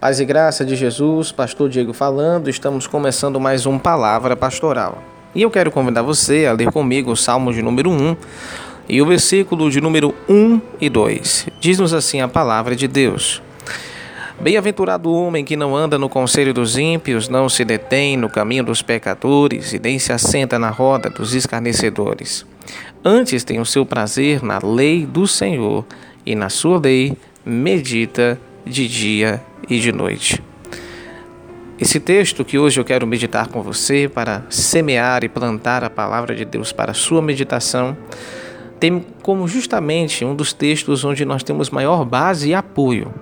Paz e graça de Jesus, Pastor Diego falando, estamos começando mais um Palavra Pastoral. E eu quero convidar você a ler comigo o Salmo de número 1 e o versículo de número 1 e 2. Diz-nos assim a palavra de Deus. Bem-aventurado o homem que não anda no conselho dos ímpios, não se detém no caminho dos pecadores e nem se assenta na roda dos escarnecedores. Antes tem o seu prazer na lei do Senhor e na sua lei medita de dia e de noite. Esse texto que hoje eu quero meditar com você para semear e plantar a palavra de Deus para a sua meditação, tem como justamente um dos textos onde nós temos maior base e apoio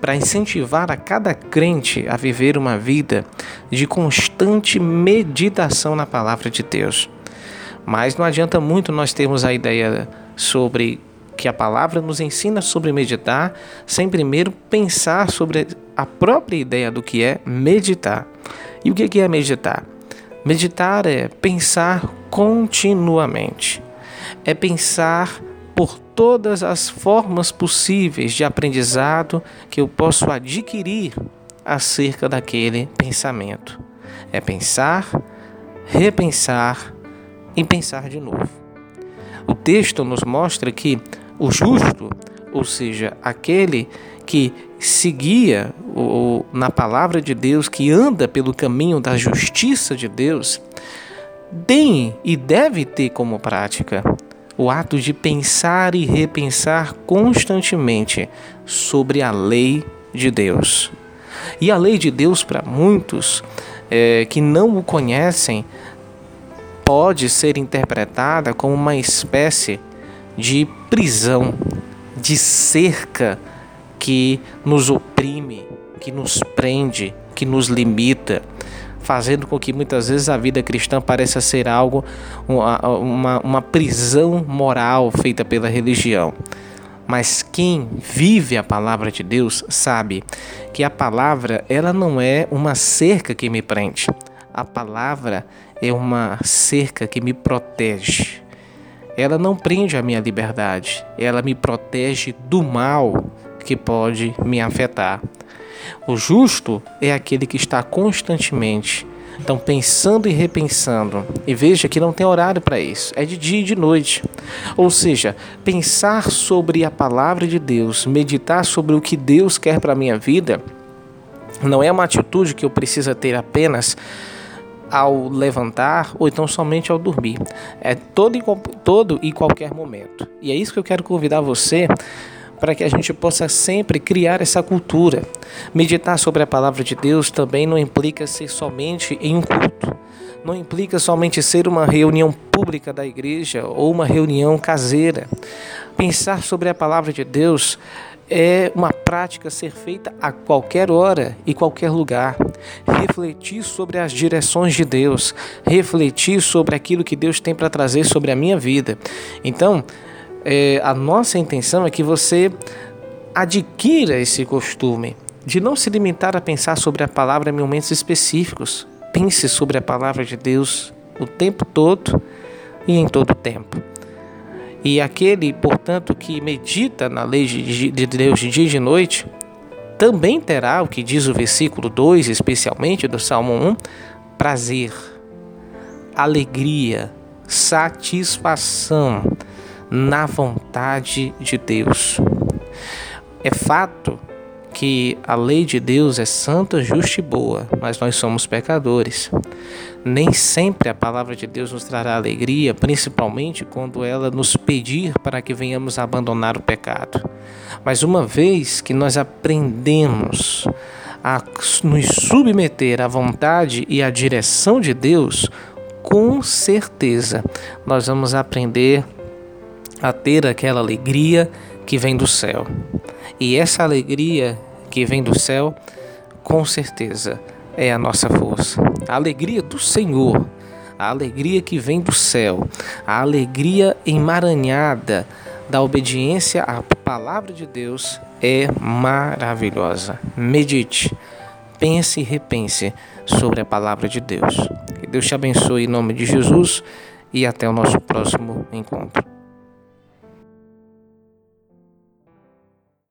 para incentivar a cada crente a viver uma vida de constante meditação na palavra de Deus. Mas não adianta muito nós termos a ideia sobre que a palavra nos ensina sobre meditar, sem primeiro pensar sobre a própria ideia do que é meditar. E o que é meditar? Meditar é pensar continuamente, é pensar por todas as formas possíveis de aprendizado que eu posso adquirir acerca daquele pensamento. É pensar, repensar e pensar de novo. O texto nos mostra que o justo, ou seja, aquele que seguia o, na palavra de Deus, que anda pelo caminho da justiça de Deus, tem e deve ter como prática o ato de pensar e repensar constantemente sobre a lei de Deus. E a lei de Deus, para muitos é, que não o conhecem, pode ser interpretada como uma espécie de prisão, de cerca que nos oprime, que nos prende, que nos limita, fazendo com que muitas vezes a vida cristã pareça ser algo, uma, uma, uma prisão moral feita pela religião. Mas quem vive a palavra de Deus sabe que a palavra ela não é uma cerca que me prende. A palavra é uma cerca que me protege ela não prende a minha liberdade, ela me protege do mal que pode me afetar. O justo é aquele que está constantemente então, pensando e repensando, e veja que não tem horário para isso, é de dia e de noite. Ou seja, pensar sobre a palavra de Deus, meditar sobre o que Deus quer para a minha vida, não é uma atitude que eu preciso ter apenas ao levantar ou então somente ao dormir. É todo e, todo e qualquer momento. E é isso que eu quero convidar você para que a gente possa sempre criar essa cultura. Meditar sobre a palavra de Deus também não implica ser somente em um culto. Não implica somente ser uma reunião pública da igreja ou uma reunião caseira. Pensar sobre a palavra de Deus é uma prática ser feita a qualquer hora e qualquer lugar. Refletir sobre as direções de Deus, refletir sobre aquilo que Deus tem para trazer sobre a minha vida. Então, é, a nossa intenção é que você adquira esse costume de não se limitar a pensar sobre a palavra em momentos específicos. Pense sobre a palavra de Deus o tempo todo e em todo o tempo. E aquele, portanto, que medita na lei de Deus de dia e de noite, também terá, o que diz o versículo 2, especialmente do Salmo 1, prazer, alegria, satisfação na vontade de Deus. É fato que a lei de Deus é santa, justa e boa, mas nós somos pecadores. Nem sempre a palavra de Deus nos trará alegria, principalmente quando ela nos pedir para que venhamos abandonar o pecado. Mas uma vez que nós aprendemos a nos submeter à vontade e à direção de Deus, com certeza nós vamos aprender a ter aquela alegria que vem do céu. E essa alegria que vem do céu, com certeza é a nossa força. A alegria do Senhor, a alegria que vem do céu, a alegria emaranhada da obediência à palavra de Deus é maravilhosa. Medite, pense e repense sobre a palavra de Deus. Que Deus te abençoe em nome de Jesus e até o nosso próximo encontro.